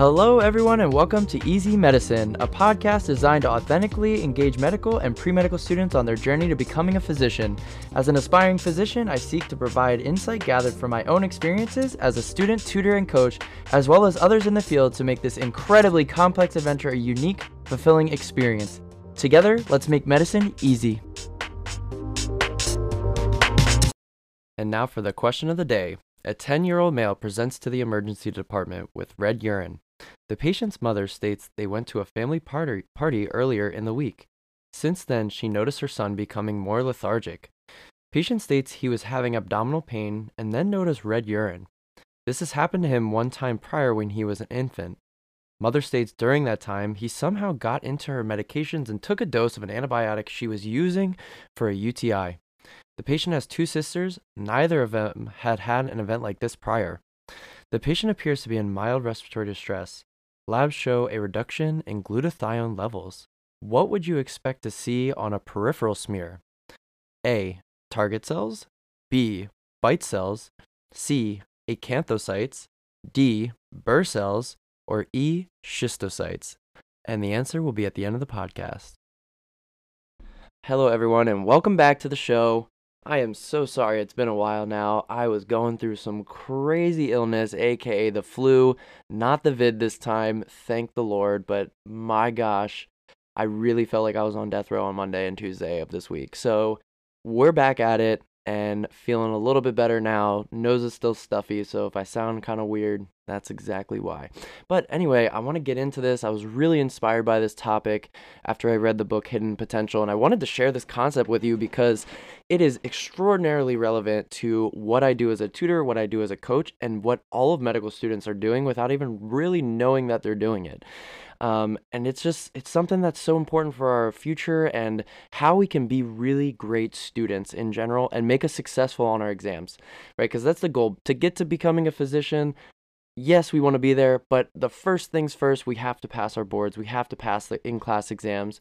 Hello, everyone, and welcome to Easy Medicine, a podcast designed to authentically engage medical and pre medical students on their journey to becoming a physician. As an aspiring physician, I seek to provide insight gathered from my own experiences as a student, tutor, and coach, as well as others in the field to make this incredibly complex adventure a unique, fulfilling experience. Together, let's make medicine easy. And now for the question of the day. A 10 year old male presents to the emergency department with red urine. The patient's mother states they went to a family party, party earlier in the week. Since then, she noticed her son becoming more lethargic. Patient states he was having abdominal pain and then noticed red urine. This has happened to him one time prior when he was an infant. Mother states during that time he somehow got into her medications and took a dose of an antibiotic she was using for a UTI. The patient has two sisters. Neither of them had had an event like this prior. The patient appears to be in mild respiratory distress. Labs show a reduction in glutathione levels. What would you expect to see on a peripheral smear? A. Target cells. B. Bite cells. C. Acanthocytes. D. Burr cells. Or E. Schistocytes. And the answer will be at the end of the podcast. Hello, everyone, and welcome back to the show. I am so sorry. It's been a while now. I was going through some crazy illness, aka the flu. Not the vid this time, thank the Lord, but my gosh, I really felt like I was on death row on Monday and Tuesday of this week. So we're back at it and feeling a little bit better now. Nose is still stuffy, so if I sound kind of weird, that's exactly why. But anyway, I want to get into this. I was really inspired by this topic after I read the book Hidden Potential, and I wanted to share this concept with you because it is extraordinarily relevant to what I do as a tutor, what I do as a coach, and what all of medical students are doing without even really knowing that they're doing it. Um, and it's just it's something that's so important for our future and how we can be really great students in general and make us successful on our exams right because that's the goal to get to becoming a physician yes, we want to be there, but the first things first, we have to pass our boards. We have to pass the in class exams.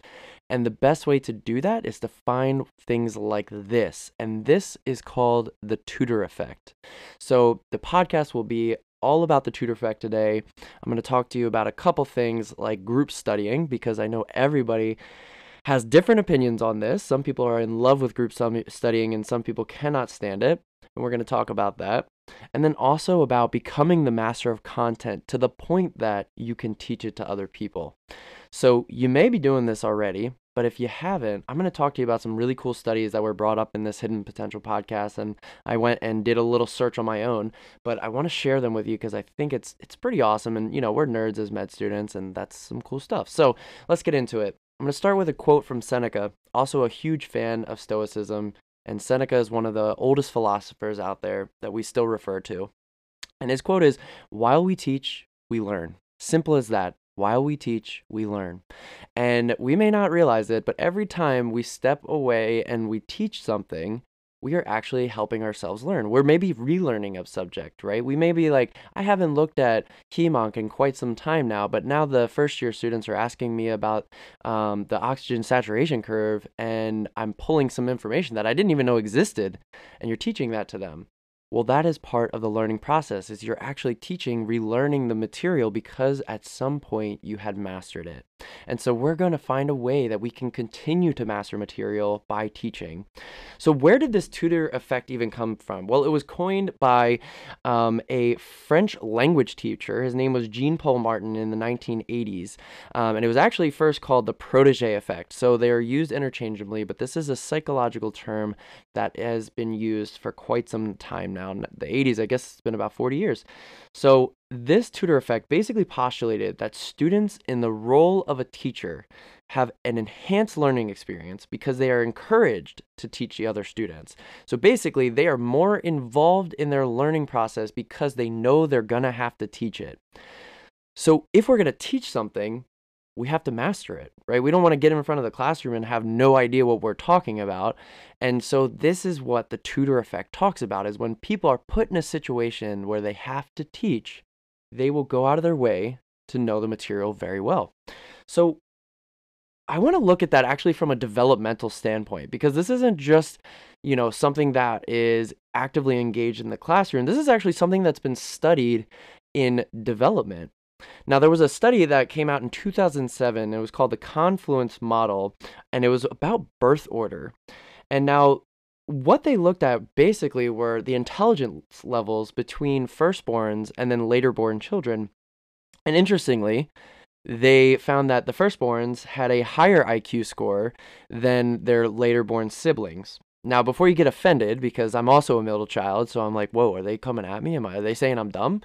And the best way to do that is to find things like this. And this is called the tutor effect. So the podcast will be all about the tutor effect today. I'm going to talk to you about a couple things like group studying because I know everybody has different opinions on this. Some people are in love with group studying and some people cannot stand it. And we're going to talk about that. And then also about becoming the master of content to the point that you can teach it to other people. So you may be doing this already, but if you haven't, I'm going to talk to you about some really cool studies that were brought up in this Hidden Potential podcast. And I went and did a little search on my own, but I want to share them with you because I think it's it's pretty awesome. And you know, we're nerds as med students, and that's some cool stuff. So let's get into it. I'm going to start with a quote from Seneca, also a huge fan of Stoicism. And Seneca is one of the oldest philosophers out there that we still refer to. And his quote is While we teach, we learn. Simple as that. While we teach, we learn. And we may not realize it, but every time we step away and we teach something, we are actually helping ourselves learn. We're maybe relearning a subject, right? We may be like, I haven't looked at HEMONC in quite some time now, but now the first year students are asking me about um, the oxygen saturation curve, and I'm pulling some information that I didn't even know existed, and you're teaching that to them. Well, that is part of the learning process is you're actually teaching, relearning the material because at some point you had mastered it. And so we're going to find a way that we can continue to master material by teaching. So where did this tutor effect even come from? Well, it was coined by um, a French language teacher. His name was Jean-Pol Martin in the 1980s. Um, and it was actually first called the protege effect. So they are used interchangeably, but this is a psychological term that has been used for quite some time now. The 80s, I guess it's been about 40 years. So this tutor effect basically postulated that students in the role of a teacher have an enhanced learning experience because they are encouraged to teach the other students. So basically, they are more involved in their learning process because they know they're going to have to teach it. So if we're going to teach something, we have to master it, right? We don't want to get in front of the classroom and have no idea what we're talking about. And so this is what the tutor effect talks about is when people are put in a situation where they have to teach, they will go out of their way to know the material very well. So I want to look at that actually from a developmental standpoint because this isn't just, you know, something that is actively engaged in the classroom. This is actually something that's been studied in development. Now, there was a study that came out in 2007. It was called the Confluence Model, and it was about birth order. And now, what they looked at basically were the intelligence levels between firstborns and then later born children. And interestingly, they found that the firstborns had a higher IQ score than their later born siblings. Now, before you get offended, because I'm also a middle child, so I'm like, whoa, are they coming at me? Am I, are they saying I'm dumb?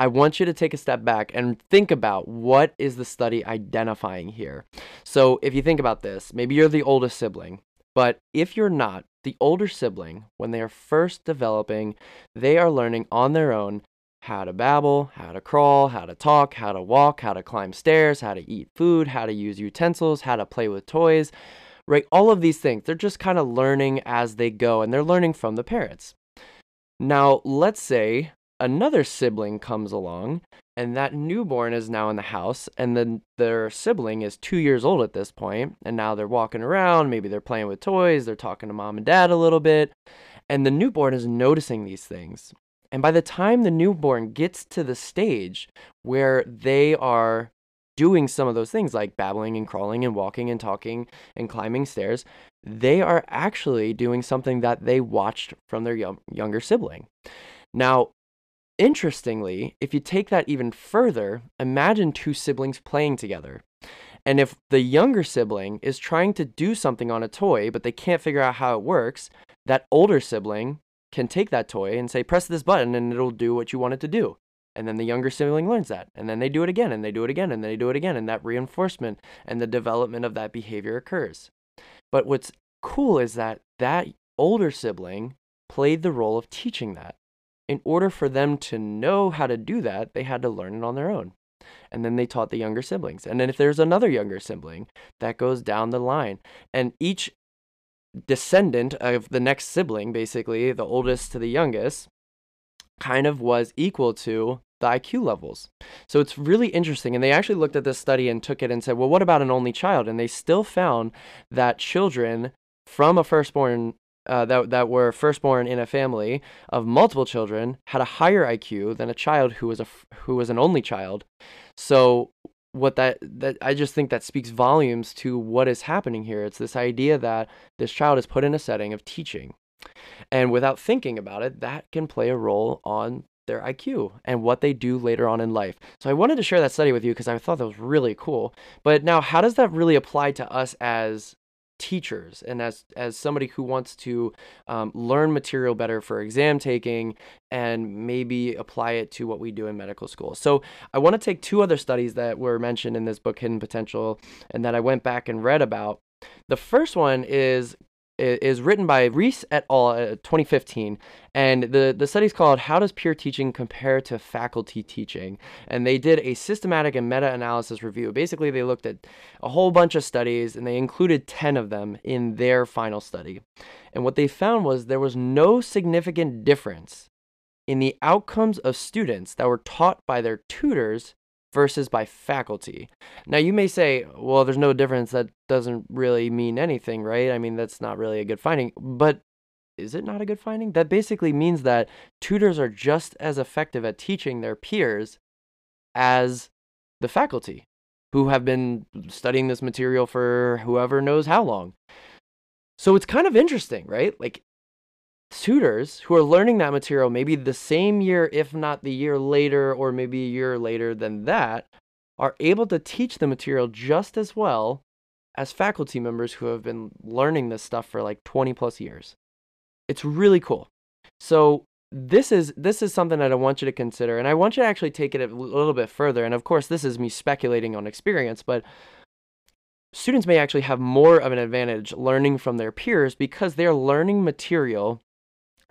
I want you to take a step back and think about what is the study identifying here. So, if you think about this, maybe you're the oldest sibling, but if you're not, the older sibling, when they are first developing, they are learning on their own how to babble, how to crawl, how to talk, how to walk, how to climb stairs, how to eat food, how to use utensils, how to play with toys, right? All of these things, they're just kind of learning as they go and they're learning from the parents. Now, let's say another sibling comes along and that newborn is now in the house and then their sibling is two years old at this point and now they're walking around maybe they're playing with toys they're talking to mom and dad a little bit and the newborn is noticing these things and by the time the newborn gets to the stage where they are doing some of those things like babbling and crawling and walking and talking and climbing stairs, they are actually doing something that they watched from their young, younger sibling. Now, Interestingly, if you take that even further, imagine two siblings playing together. And if the younger sibling is trying to do something on a toy, but they can't figure out how it works, that older sibling can take that toy and say, press this button and it'll do what you want it to do. And then the younger sibling learns that. And then they do it again and they do it again and they do it again. And that reinforcement and the development of that behavior occurs. But what's cool is that that older sibling played the role of teaching that in order for them to know how to do that, they had to learn it on their own. And then they taught the younger siblings. And then if there's another younger sibling, that goes down the line. And each descendant of the next sibling, basically, the oldest to the youngest, kind of was equal to the IQ levels. So it's really interesting. And they actually looked at this study and took it and said, well, what about an only child? And they still found that children from a firstborn uh, that that were firstborn in a family of multiple children had a higher IQ than a child who was a who was an only child. So what that that I just think that speaks volumes to what is happening here. It's this idea that this child is put in a setting of teaching. And without thinking about it, that can play a role on their IQ and what they do later on in life. So I wanted to share that study with you because I thought that was really cool. But now how does that really apply to us as teachers. And as as somebody who wants to um, learn material better for exam taking and maybe apply it to what we do in medical school. So i want to take two other studies that were mentioned in this book hidden potential and that i went back and read about. The first one is is written by Rees et al. Uh, 2015, and the the study is called "How Does Peer Teaching Compare to Faculty Teaching?" And they did a systematic and meta-analysis review. Basically, they looked at a whole bunch of studies, and they included 10 of them in their final study. And what they found was there was no significant difference in the outcomes of students that were taught by their tutors versus by faculty. Now, you may say, well, there's no difference. That doesn't really mean anything, right? I mean, that's not really a good finding. But is it not a good finding? That basically means that tutors are just as effective at teaching their peers as the faculty who have been studying this material for whoever knows how long. So it's kind of interesting, right? Like tutors who are learning that material maybe the same year, if not the year later, or maybe a year later than that, are able to teach the material just as well as faculty members who have been learning this stuff for like 20 plus years. It's really cool. So this is this is something that I want you to consider and I want you to actually take it a little bit further and of course this is me speculating on experience but students may actually have more of an advantage learning from their peers because they're learning material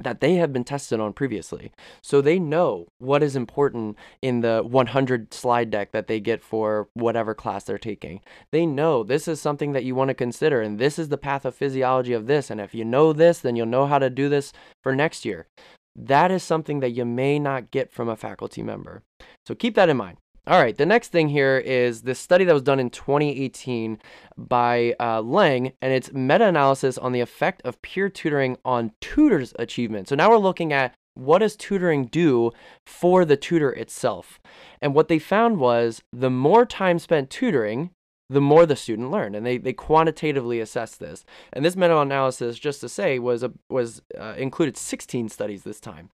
that they have been tested on previously. So they know what is important in the 100 slide deck that they get for whatever class they're taking. They know this is something that you want to consider, and this is the pathophysiology of this. And if you know this, then you'll know how to do this for next year. That is something that you may not get from a faculty member. So keep that in mind. All right, the next thing here is this study that was done in 2018 by uh, Leung, and it's meta analysis on the effect of peer tutoring on tutors' achievement. So now we're looking at What does tutoring do for the tutor itself? And what they found was the more time spent tutoring, the more the student learned. And they, they quantitatively assessed this. And this meta analysis, just to say, was, a, was uh, included 16 studies this time.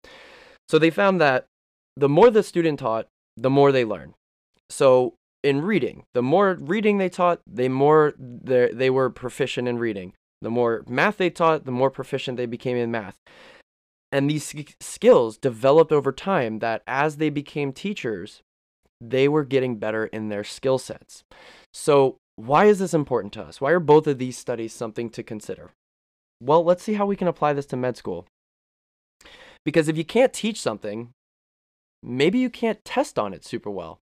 So they found that the more the student taught, the more they learned. So in reading, the more reading they taught, the more they were proficient in reading. The more math they taught, the more proficient they became in math. And these skills developed over time that as they became teachers, they were getting better in their skill sets. So, why is this important to us? Why are both of these studies something to consider? Well, let's see how we can apply this to med school. Because if you can't teach something, maybe you can't test on it super well.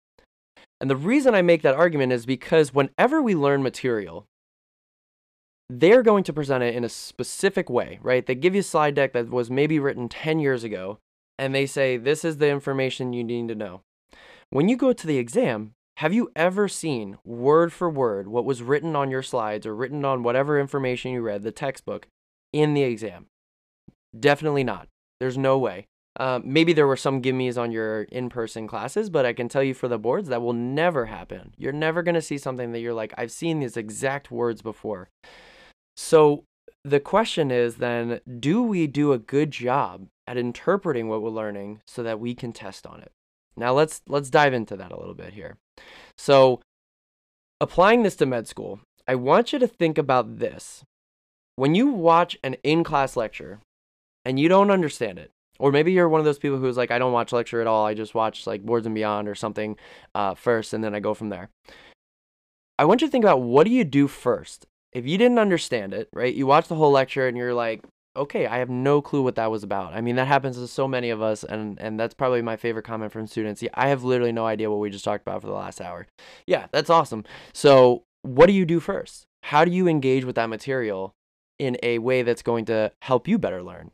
And the reason I make that argument is because whenever we learn material, they're going to present it in a specific way, right? They give you a slide deck that was maybe written 10 years ago, and they say, this is the information you need to know. When you go to the exam, have you ever seen word for word what was written on your slides or written on whatever information you read, the textbook, in the exam? Definitely not. There's no way. Uh, maybe there were some gimmies on your in-person classes, but I can tell you for the boards that will never happen. You're never going to see something that you're like, I've seen these exact words before. So the question is then, do we do a good job at interpreting what we're learning so that we can test on it? Now let's let's dive into that a little bit here. So applying this to med school, I want you to think about this. When you watch an in-class lecture and you don't understand it, or maybe you're one of those people who's like, I don't watch lecture at all. I just watch like Boards and Beyond or something uh, first, and then I go from there. I want you to think about what do you do first? If you didn't understand it, right? You watch the whole lecture and you're like, okay, I have no clue what that was about. I mean, that happens to so many of us, and and that's probably my favorite comment from students. Yeah, I have literally no idea what we just talked about for the last hour. Yeah, that's awesome. So, what do you do first? How do you engage with that material in a way that's going to help you better learn?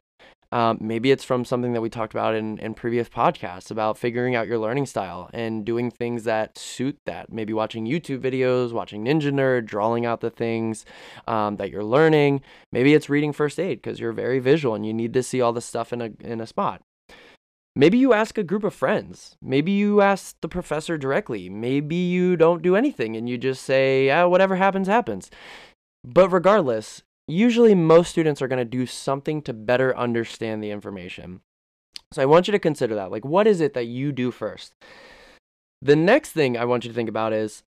Um, maybe it's from something that we talked about in, in previous podcasts about figuring out your learning style and doing things that suit that. Maybe watching YouTube videos, watching Ninja Nerd, drawing out the things um, that you're learning. Maybe it's reading first aid because you're very visual and you need to see all the stuff in a, in a spot. Maybe you ask a group of friends. Maybe you ask the professor directly. Maybe you don't do anything and you just say, yeah, whatever happens, happens. But regardless, usually most students are going to do something to better understand the information. So I want you to consider that. Like, what is it that you do first? The next thing I want you to think about is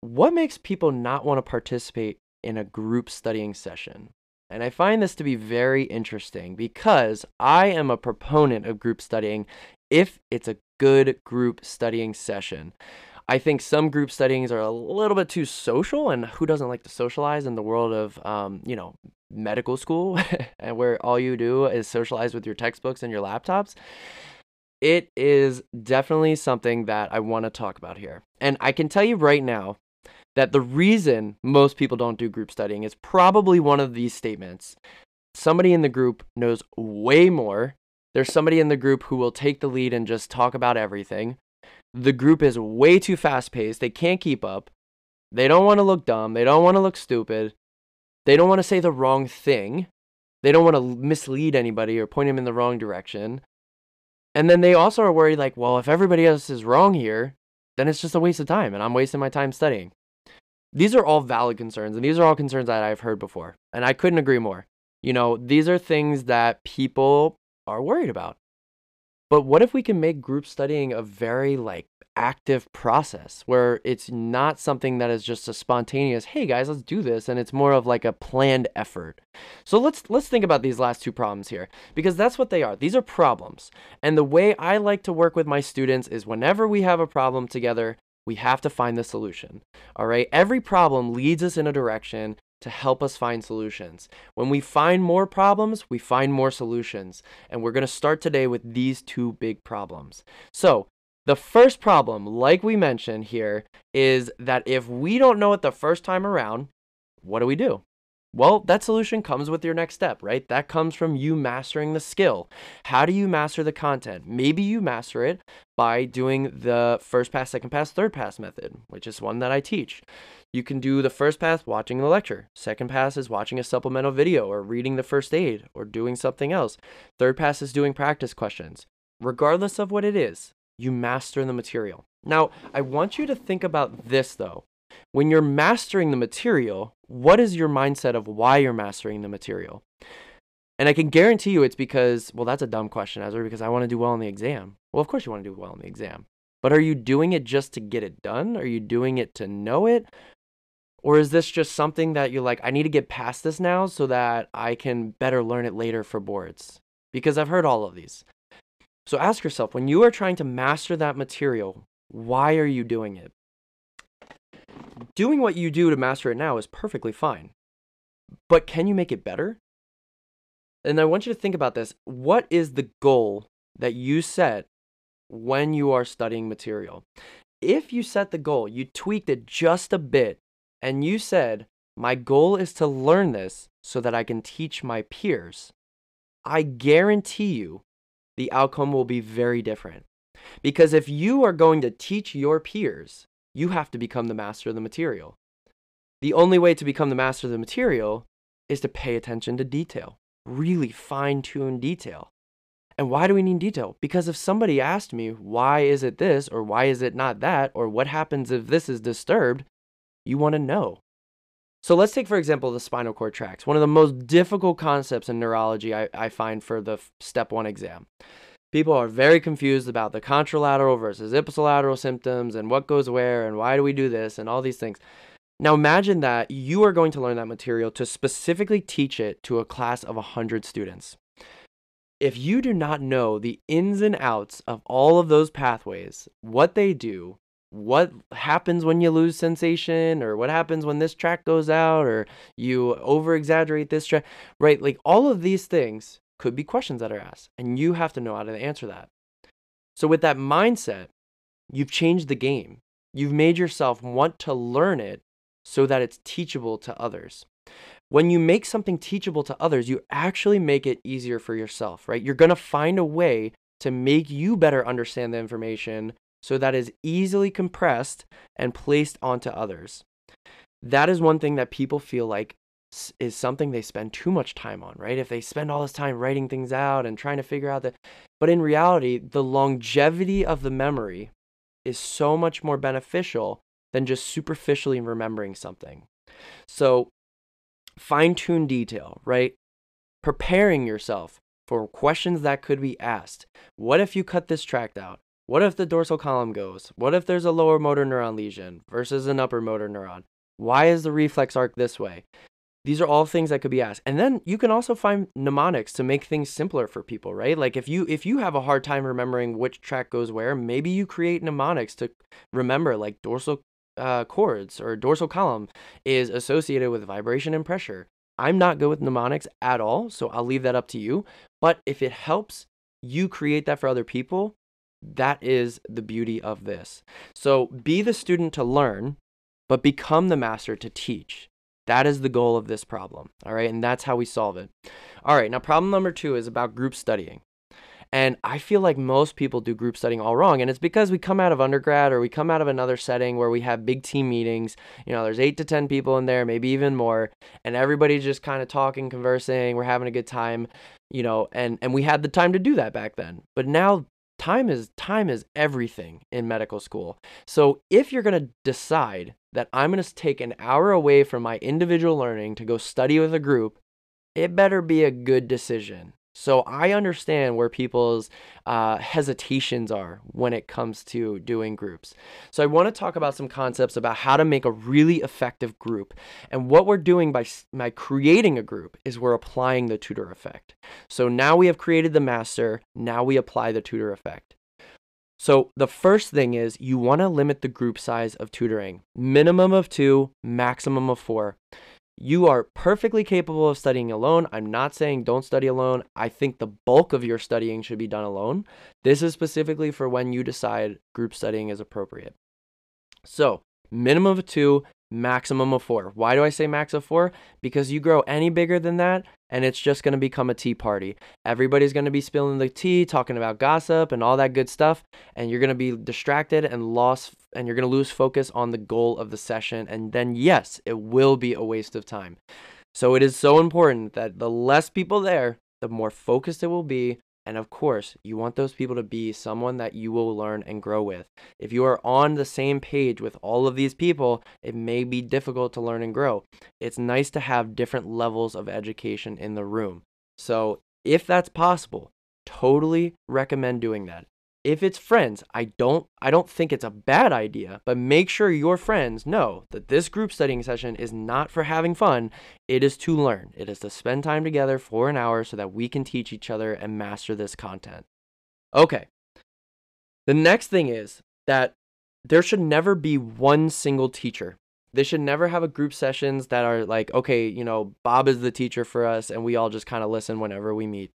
what makes people not want to participate in a group studying session? And I find this to be very interesting because I am a proponent of group studying if it's a good group studying session. I think some group studies are a little bit too social, and who doesn't like to socialize in the world of, um, you know, medical school, and where all you do is socialize with your textbooks and your laptops? It is definitely something that I want to talk about here. And I can tell you right now that the reason most people don't do group studying is probably one of these statements. Somebody in the group knows way more. There's somebody in the group who will take the lead and just talk about everything the group is way too fast paced. They can't keep up. They don't want to look dumb. They don't want to look stupid. They don't want to say the wrong thing. They don't want to mislead anybody or point them in the wrong direction. And then they also are worried like, well, if everybody else is wrong here, then it's just a waste of time and I'm wasting my time studying. These are all valid concerns and these are all concerns that I've heard before. And I couldn't agree more. You know, these are things that people are worried about. But what if we can make group studying a very like active process where it's not something that is just a spontaneous, hey guys, let's do this and it's more of like a planned effort. So let's let's think about these last two problems here because that's what they are. These are problems. And the way I like to work with my students is whenever we have a problem together, we have to find the solution. All right? Every problem leads us in a direction to help us find solutions. When we find more problems, we find more solutions. And we're going to start today with these two big problems. So, the first problem, like we mentioned here, is that if we don't know it the first time around, what do we do? Well, that solution comes with your next step, right? That comes from you mastering the skill. How do you master the content? Maybe you master it by doing the first pass, second pass, third pass method, which is one that I teach. You can do the first pass watching the lecture. Second pass is watching a supplemental video or reading the first aid or doing something else. Third pass is doing practice questions. Regardless of what it is, you master the material. Now, I want you to think about this though. When you're mastering the material, what is your mindset of why you're mastering the material? And I can guarantee you it's because, well, that's a dumb question, Ezra, because I want to do well in the exam. Well, of course you want to do well in the exam. But are you doing it just to get it done? Are you doing it to know it? Or is this just something that you're like, I need to get past this now so that I can better learn it later for boards? Because I've heard all of these. So ask yourself when you are trying to master that material, why are you doing it? Doing what you do to master it now is perfectly fine. But can you make it better? And I want you to think about this. What is the goal that you set when you are studying material? If you set the goal, you tweaked it just a bit and you said, My goal is to learn this so that I can teach my peers, I guarantee you the outcome will be very different. Because if you are going to teach your peers, you have to become the master of the material. The only way to become the master of the material is to pay attention to detail, really fine tune detail. And why do we need detail? Because if somebody asked me, why is it this, or why is it not that, or what happens if this is disturbed, you want to know. So let's take, for example, the spinal cord tracts, one of the most difficult concepts in neurology I, I find for the step one exam. People are very confused about the contralateral versus ipsilateral symptoms and what goes where and why do we do this and all these things. Now imagine that you are going to learn that material to specifically teach it to a class of 100 students. If you do not know the ins and outs of all of those pathways, what they do, what happens when you lose sensation or what happens when this track goes out or you over exaggerate this track right? Like all of these things could be questions that are asked and you have to know how to answer that. So with that mindset you've changed the game. You've made yourself want to learn it so that it's teachable to others. When you make something teachable to others you actually make it easier for yourself right? You're going to find a way to make you better understand the information so that is easily compressed and placed onto others. That is one thing that people feel like is something they spend too much time on, right? If they spend all this time writing things out and trying to figure out that, but in reality, the longevity of the memory is so much more beneficial than just superficially remembering something. So, fine tune detail, right? Preparing yourself for questions that could be asked. What if you cut this tract out? What if the dorsal column goes? What if there's a lower motor neuron lesion versus an upper motor neuron? Why is the reflex arc this way? These are all things that could be asked. And then you can also find mnemonics to make things simpler for people, right? Like if you if you have a hard time remembering which track goes where, maybe you create mnemonics to remember like dorsal uh, cords or dorsal column is associated with vibration and pressure. I'm not good with mnemonics at all, so I'll leave that up to you. But if it helps you create that for other people, that is the beauty of this. So be the student to learn, but become the master to teach. That is the goal of this problem. All right. And that's how we solve it. All right. Now, problem number two is about group studying. And I feel like most people do group studying all wrong. And it's because we come out of undergrad or we come out of another setting where we have big team meetings. You know, there's eight to 10 people in there, maybe even more. And everybody's just kind of talking, conversing. We're having a good time, you know, and, and we had the time to do that back then. But now time is time is everything in medical school. So if you're going to decide that I'm going to take an hour away from my individual learning to go study with a group, it better be a good decision. So I understand where people's uh, hesitations are when it comes to doing groups. So I want to talk about some concepts about how to make a really effective group. And what we're doing by, by creating a group is we're applying the tutor effect. So now we have created the master, now we apply the tutor effect. So the first thing is you want to limit the group size of tutoring. Minimum of two, maximum of four. You are perfectly capable of studying alone. I'm not saying don't study alone. I think the bulk of your studying should be done alone. This is specifically for when you decide group studying is appropriate. So, minimum of two, maximum of four. Why do I say max of four? Because you grow any bigger than that, and it's just going to become a tea party. Everybody's going to be spilling the tea, talking about gossip and all that good stuff, and you're going to be distracted and lost and you're going to lose focus on the goal of the session and then yes, it will be a waste of time. So it is so important that the less people there, the more focused it will be and of course, you want those people to be someone that you will learn and grow with. If you are on the same page with all of these people, it may be difficult to learn and grow. It's nice to have different levels of education in the room. So, if that's possible, totally recommend doing that if it's friends, I don't I don't think it's a bad idea, but make sure your friends know that this group studying session is not for having fun. It is to learn. It is to spend time together for an hour so that we can teach each other and master this content. Okay. The next thing is that there should never be one single teacher. They should never have a group sessions that are like, okay, you know, Bob is the teacher for us and we all just kind of listen whenever we meet.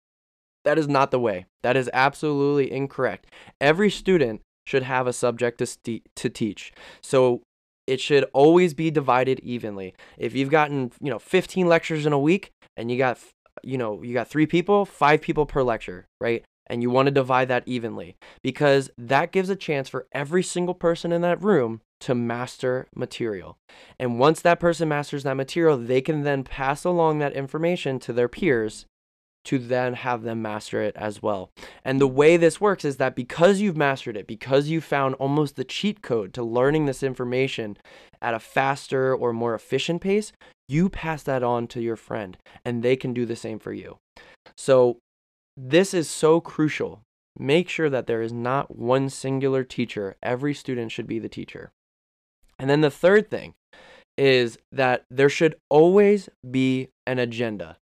That is not the way. That is absolutely incorrect. Every student should have a subject to, st- to teach. So it should always be divided evenly. If you've gotten, you know, 15 lectures in a week and you got, you know, you got 3 people, 5 people per lecture, right? And you want to divide that evenly because that gives a chance for every single person in that room to master material. And once that person masters that material, they can then pass along that information to their peers to then have them master it as well. And the way this works is that because you've mastered it, because you found almost the cheat code to learning this information at a faster or more efficient pace, you pass that on to your friend and they can do the same for you. So, this is so crucial. Make sure that there is not one singular teacher. Every student should be the teacher. And then the third thing is that there should always be an agenda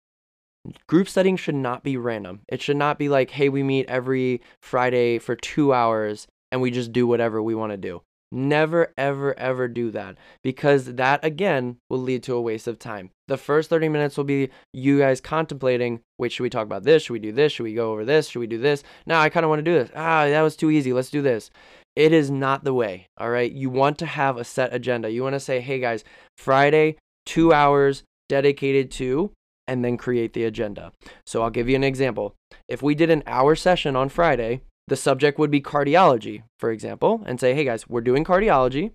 group studying should not be random. It should not be like, hey, we meet every Friday for two hours and we just do whatever we want to do. Never, ever, ever do that because that again will lead to a waste of time. The first 30 minutes will be you guys contemplating wait, should we talk about this? Should we do this? Should we go over this? Should we do this? Now I kind of want to do this. Ah, that was too easy. Let's do this. It is not the way. All right. You want to have a set agenda. You want to say, hey guys, Friday, two hours dedicated to and then create the agenda. So I'll give you an example. If we did an hour session on Friday, the subject would be cardiology, for example, and say, hey guys, we're doing cardiology.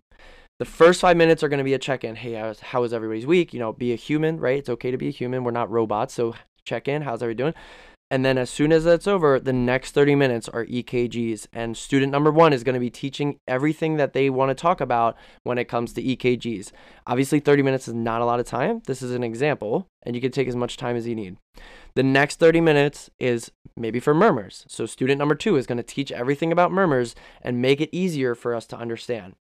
The first five minutes are going to be a check in. Hey, how's, how was everybody's week? You know, be a human, right? It's okay to be a human. We're not robots. So check in. How's everybody doing? And then as soon as that's over, the next 30 minutes are EKGs. And student number one is going to be teaching everything that they want to talk about when it comes to EKGs. Obviously, 30 minutes is not a lot of time. This is an example, and you can take as much time as you need. The next 30 minutes is maybe for murmurs. So, student number two is going to teach everything about murmurs and make it easier for us to understand.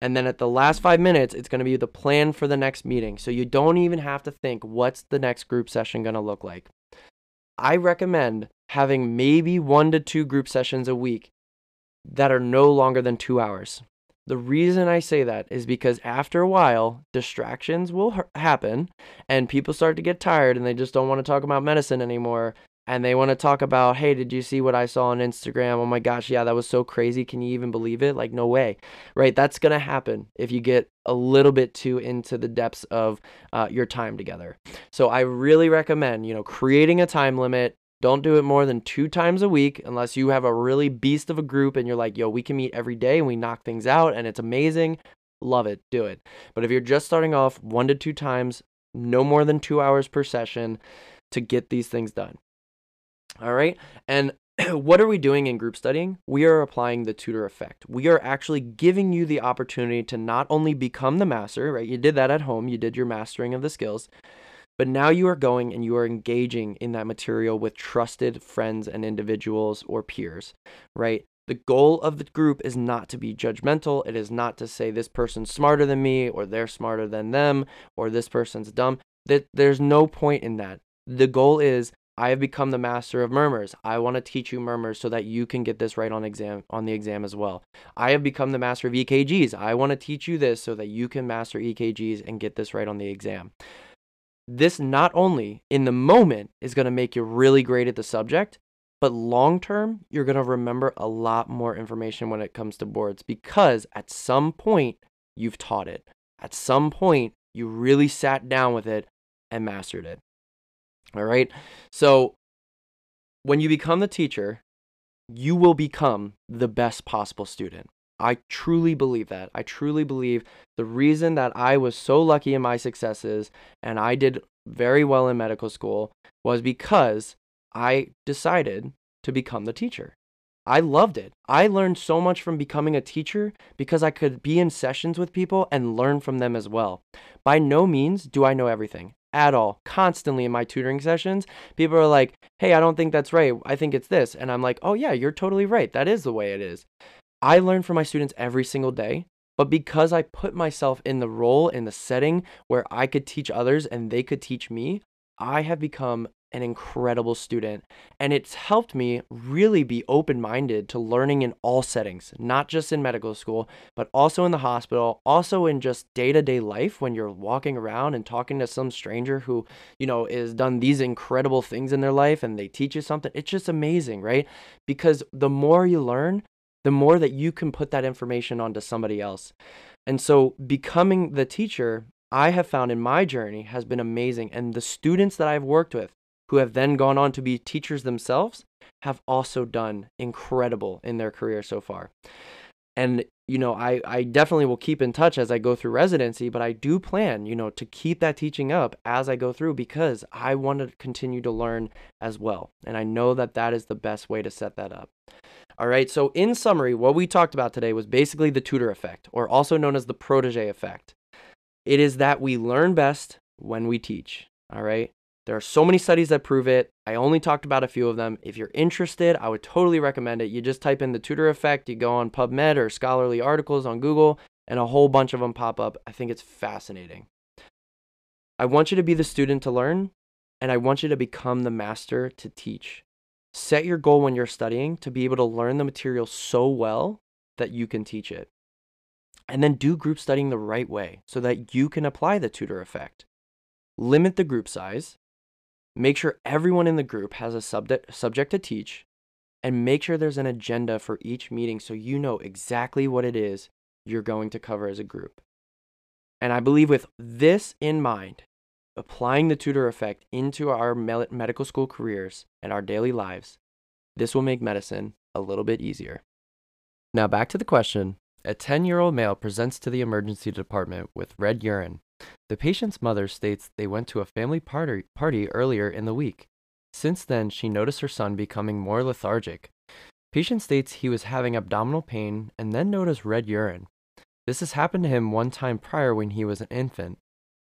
And then at the last five minutes, it's going to be the plan for the next meeting. So, you don't even have to think, what's the next group session going to look like? I recommend having maybe one to two group sessions a week that are no longer than two hours. The reason I say that is because after a while, distractions will happen and people start to get tired and they just don't want to talk about medicine anymore and they want to talk about, hey, did you see what I saw on Instagram? Oh my gosh, yeah, that was so crazy. Can you even believe it? Like, no way, right? That's going to happen if you get a little bit too into the depths of uh, your time together. So I really recommend, you know, creating a time limit. Don't do it more than two times a week unless you have a really beast of a group and you're like, yo, we can meet every day and we knock things out and it's amazing. Love it. Do it. But if you're just starting off one to two times, no more than two hours per session to get these things done. All right. And what are we doing in group studying? We are applying the tutor effect. We are actually giving you the opportunity to not only become the master, right? You did that at home, you did your mastering of the skills, but now you are going and you are engaging in that material with trusted friends and individuals or peers, right? The goal of the group is not to be judgmental. It is not to say this person's smarter than me or they're smarter than them or this person's dumb. That there's no point in that. The goal is I have become the master of murmurs. I want to teach you murmurs so that you can get this right on exam on the exam as well. I have become the master of EKGs. I want to teach you this so that you can master EKGs and get this right on the exam. This not only in the moment is going to make you really great at the subject, but long term, you're going to remember a lot more information when it comes to boards because at some point you've taught it. At some point, you really sat down with it and mastered it. All right. So when you become the teacher, you will become the best possible student. I truly believe that. I truly believe the reason that I was so lucky in my successes and I did very well in medical school was because I decided to become the teacher. I loved it. I learned so much from becoming a teacher because I could be in sessions with people and learn from them as well. By no means do I know everything at all. Constantly in my tutoring sessions, people are like, hey, I don't think that's right. I think it's this. And I'm like, oh, yeah, you're totally right. That is the way it is. I learn from my students every single day. But because I put myself in the role, in the setting where I could teach others and they could teach me, I have become an incredible student. And it's helped me really be open minded to learning in all settings, not just in medical school, but also in the hospital, also in just day to day life when you're walking around and talking to some stranger who, you know, has done these incredible things in their life and they teach you something. It's just amazing, right? Because the more you learn, the more that you can put that information onto somebody else. And so becoming the teacher I have found in my journey has been amazing. And the students that I've worked with, who have then gone on to be teachers themselves have also done incredible in their career so far. And you know, I I definitely will keep in touch as I go through residency, but I do plan, you know, to keep that teaching up as I go through because I want to continue to learn as well. And I know that that is the best way to set that up. All right, so in summary, what we talked about today was basically the tutor effect, or also known as the protege effect. It is that we learn best when we teach. All right. There are so many studies that prove it. I only talked about a few of them. If you're interested, I would totally recommend it. You just type in the tutor effect, you go on PubMed or scholarly articles on Google, and a whole bunch of them pop up. I think it's fascinating. I want you to be the student to learn, and I want you to become the master to teach. Set your goal when you're studying to be able to learn the material so well that you can teach it. And then do group studying the right way so that you can apply the tutor effect. Limit the group size Make sure everyone in the group has a subject subject to teach and make sure there's an agenda for each meeting so you know exactly what it is you're going to cover as a group. And I believe with this in mind, applying the tutor effect into our medical school careers and our daily lives, this will make medicine a little bit easier. Now back to the question. A 10 year old male presents to the emergency department with red urine the patient's mother states they went to a family party, party earlier in the week. Since then, she noticed her son becoming more lethargic. Patient states he was having abdominal pain and then noticed red urine. This has happened to him one time prior when he was an infant.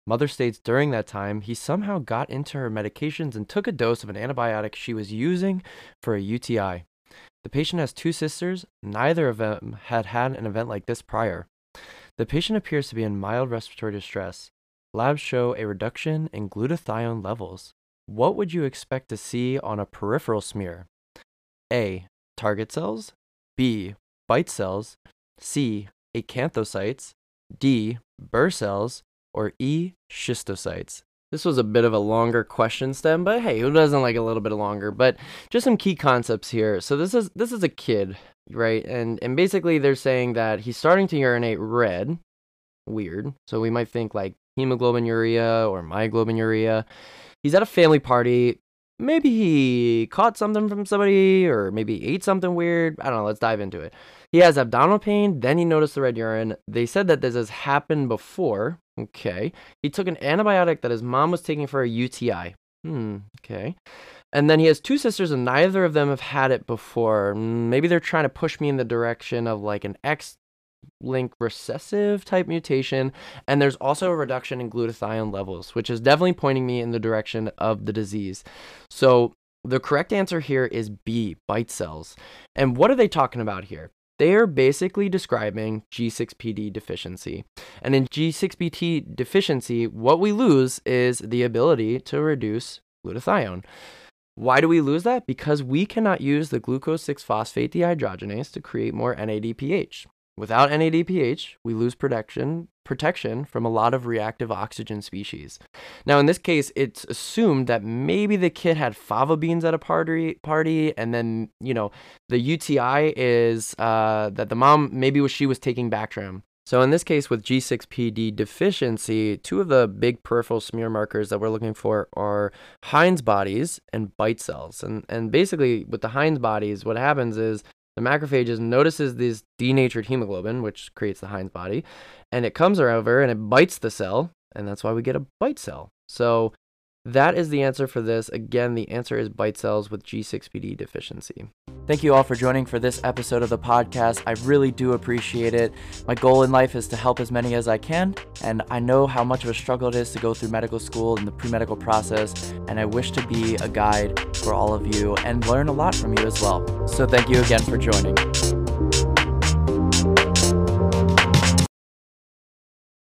Mother states during that time he somehow got into her medications and took a dose of an antibiotic she was using for a UTI. The patient has two sisters, neither of them had had an event like this prior. The patient appears to be in mild respiratory distress. Labs show a reduction in glutathione levels. What would you expect to see on a peripheral smear? A. Target cells. B. Bite cells. C. Acanthocytes. D. Burr cells. Or E. Schistocytes. This was a bit of a longer question stem, but hey, who doesn't like a little bit longer? But just some key concepts here. So this is this is a kid, right? And and basically they're saying that he's starting to urinate red. Weird. So we might think like hemoglobinuria or myoglobinuria. He's at a family party. Maybe he caught something from somebody or maybe ate something weird. I don't know. Let's dive into it. He has abdominal pain. Then he noticed the red urine. They said that this has happened before. Okay. He took an antibiotic that his mom was taking for a UTI. Hmm. Okay. And then he has two sisters, and neither of them have had it before. Maybe they're trying to push me in the direction of like an X link recessive type mutation. And there's also a reduction in glutathione levels, which is definitely pointing me in the direction of the disease. So the correct answer here is B, bite cells. And what are they talking about here? They are basically describing G6PD deficiency. And in G6PD deficiency, what we lose is the ability to reduce glutathione. Why do we lose that? Because we cannot use the glucose 6 phosphate dehydrogenase to create more NADPH. Without NADPH, we lose protection protection from a lot of reactive oxygen species. Now, in this case, it's assumed that maybe the kid had fava beans at a party, party, and then you know the UTI is uh, that the mom maybe was she was taking Bactrim So, in this case, with G6PD deficiency, two of the big peripheral smear markers that we're looking for are Heinz bodies and bite cells. And, and basically, with the Heinz bodies, what happens is the macrophages notices this denatured hemoglobin, which creates the Heinz body, and it comes over and it bites the cell, and that's why we get a bite cell. So, that is the answer for this. Again, the answer is bite cells with G6PD deficiency. Thank you all for joining for this episode of the podcast. I really do appreciate it. My goal in life is to help as many as I can, and I know how much of a struggle it is to go through medical school and the pre medical process, and I wish to be a guide for all of you and learn a lot from you as well. So, thank you again for joining.